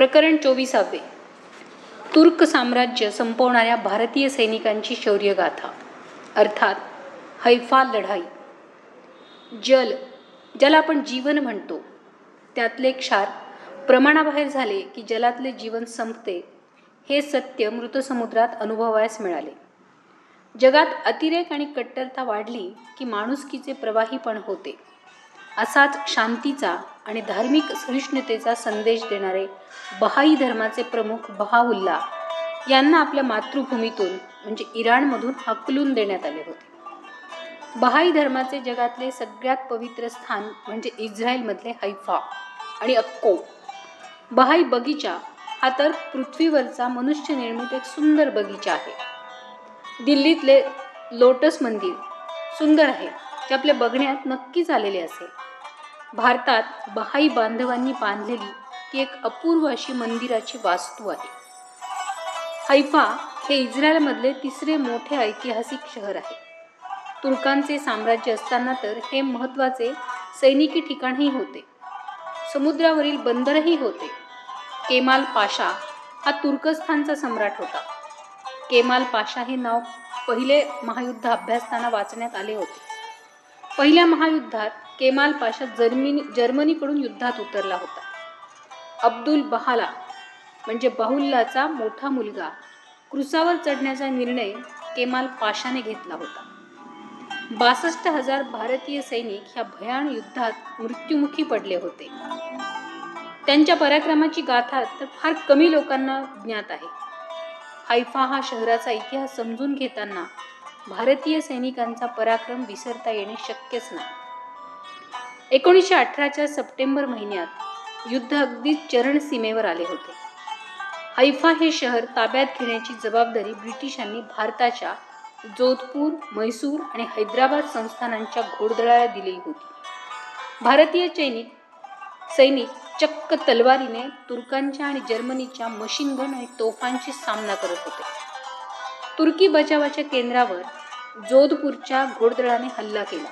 प्रकरण चोवीसावे. तुर्क साम्राज्य संपवणाऱ्या भारतीय सैनिकांची शौर्यगाथा अर्थात हैफा लढाई. जल ज्याला आपण जीवन म्हणतो त्यातले क्षार प्रमाणाबाहेर झाले की जलातले जीवन संपते हे सत्य मृतसमुद्रात अनुभवायस मिळाले. जगात अतिरेक आणि कट्टरता वाढली की माणुसकीचे प्रवाहीपण होते. असाच शांतीचा आणि धार्मिक सहिष्णुतेचा संदेश देणारे बहाई धर्माचे प्रमुख बहाउल्ला यांना आपल्या मातृभूमीतून म्हणजे इराणमधून हकलून देण्यात आले होते. बहाई धर्माचे जगातले सगळ्यात पवित्र स्थान म्हणजे इस्रायलमधले हैफा आणि अक्को. बहाई बगीचा हा तर पृथ्वीवरचा मनुष्य निर्मित एक सुंदर बगीचा आहे. दिल्लीतले लोटस मंदिर सुंदर आहे ते आपल्या बघण्यात नक्कीच आलेले असेल. भारतात बहाई बांधवांनी बांधलेली ती एक अपूर्व अशी मंदिराची वास्तू आहे. हैफा हे इस्रायलमधले तिसरे मोठे ऐतिहासिक शहर आहे. तुर्कांचे साम्राज्य असताना तर हे महत्त्वाचे सैनिकी ठिकाणही होते. समुद्रावरील बंदरही होते. केमाल पाशा हा तुर्कस्थानचा सम्राट होता. केमाल पाशा हे नाव पहिले महायुद्ध अभ्यासताना वाचण्यात आले होते. पहिल्या महायुद्धात केमाल पाशा जर्मनी जर्मनीकडून युद्धात उतरला होता. अब्दुल बहाला म्हणजे बाहुल्लाचा मोठा मुलगा क्रुसावर चढण्याचा निर्णय केमाल पाशाने घेतला होता. बासष्ट हजार भारतीय सैनिक ह्या भयान युद्धात मृत्युमुखी पडले होते. त्यांच्या पराक्रमाची गाथा तर फार कमी लोकांना ज्ञात आहे. हायफा हा शहराचा इतिहास समजून घेताना भारतीय सैनिकांचा पराक्रम विसरता येणे शक्यच नाही. एकोणीसशे अठराच्या सप्टेंबर महिन्यात युद्ध अगदी चरण सीमेवर आले होते. हैफा हे शहर ताब्यात घेण्याची जबाबदारी ब्रिटिशांनी भारताच्या जोधपूर म्हैसूर आणि हैदराबाद संस्थानांच्या घोडदळाला दिली होती. भारतीय सैनिक सैनिक चक्क तलवारीने तुर्कांच्या आणि जर्मनीच्या मशीनगन आणि तोफांशी सामना करत होते. तुर्की बचावाच्या केंद्रावर जोधपूरच्या घोडदळाने हल्ला केला.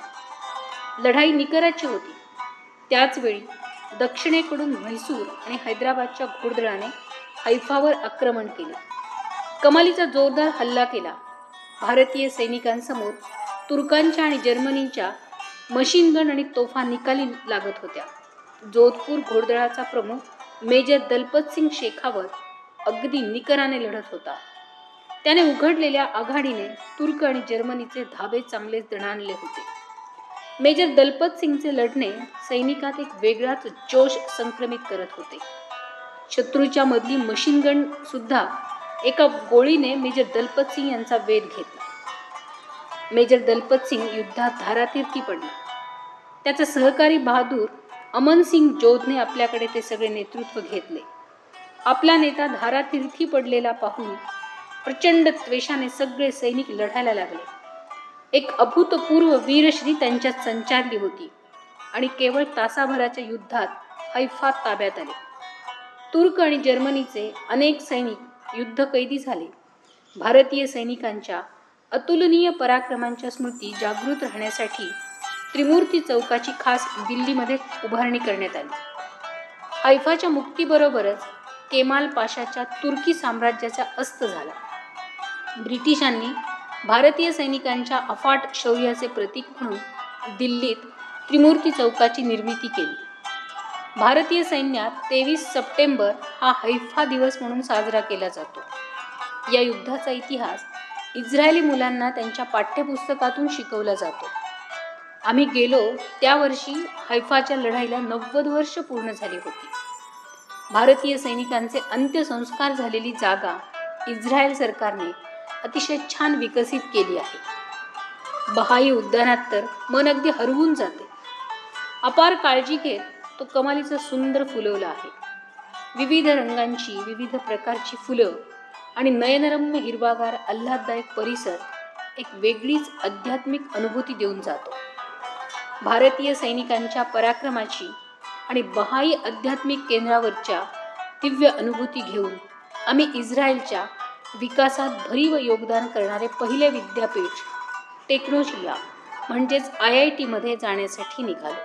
लढाई निकराची होती. त्याचवेळी दक्षिणेकडून म्हैसूर आणि हैदराबादच्या घोडदळाने हैफावर आक्रमण केले. कमालीचा जोरदार हल्ला केला. भारतीय सैनिकांसमोर तुर्कांच्या आणि जर्मनीच्या मशीनगन आणि तोफा निकाली लागत होत्या. जोधपूर घोडदळाचा प्रमुख मेजर दलपत सिंग शेखावत अगदी निकराने लढत होता. त्याने उघडलेल्या आघाडीने तुर्क आणि जर्मनीचे धाबे चांगलेच दणाणले होते. मेजर दलपत सिंगचे लढणे सैनिकात एक वेगळाच जोश संक्रमित करत होते. शत्रूच्या मधली मशीनगन सुद्धा एका गोळीने मेजर दलपत सिंग यांचा वेध घेतला. मेजर दलपत सिंग युद्धात धारातीर्थी पडला. त्याचा सहकारी बहादूर अमन सिंग जोधने आपल्याकडे ते सगळे नेतृत्व घेतले. आपला नेता धारातीर्थी पडलेला पाहून प्रचंड त्वेषाने सगळे सैनिक लढायला लागले. एक अभूतपूर्व वीरश्री त्यांच्यात संचारली होती. आणि केवळ तासाभराच्या युद्धात हैफा ताब्यात आले. तुर्क आणि जर्मनीचे अनेक सैनिक युद्धकैदी झाले. भारतीय सैनिकांच्या अतुलनीय पराक्रमांच्या स्मृती जागृत राहण्यासाठी त्रिमूर्ती चौकाची खास दिल्लीमध्ये उभारणी करण्यात आली. हैफाच्या मुक्तीबरोबरच केमाल पाशाच्या तुर्की साम्राज्याचा अस्त झाला. ब्रिटिशांनी भारतीय सैनिकांच्या अफाट शौर्याचे प्रतीक म्हणून दिल्लीत त्रिमूर्ती चौकाची निर्मिती केली. भारतीय सैन्यात तेवीस सप्टेंबर हा हैफा दिवस म्हणून साजरा केला जातो. या युद्धाचा इतिहास इस्रायली मुलांना त्यांच्या पाठ्यपुस्तकातून शिकवला जातो. आम्ही गेलो त्या वर्षी हैफाच्या लढाईला नव्वद वर्ष पूर्ण झाली होती. भारतीय सैनिकांचे अंत्यसंस्कार झालेली जागा इस्रायल सरकारने अतिशय छान विकसित केली आहे. बहाई उद्यानात तर मन अगदी हरवून जाते. अपार काळजी घेत तो कमालीचं सुंदर फुलवला आहे. विविध रंगांची विविध प्रकारची फुलं आणि नयनरम्य हिरवागार आल्हाददायक परिसर एक वेगळीच आध्यात्मिक अनुभूती देऊन जातो. भारतीय सैनिकांच्या पराक्रमाची आणि बहाई आध्यात्मिक केंद्रावरच्या दिव्य अनुभूती घेऊन आम्ही इस्रायलच्या विकासात भरीव योगदान करणारे पहिले विद्यापीठ टेक्नोशिया म्हणजेच आय आय टीमध्ये जाण्यासाठी निघालो.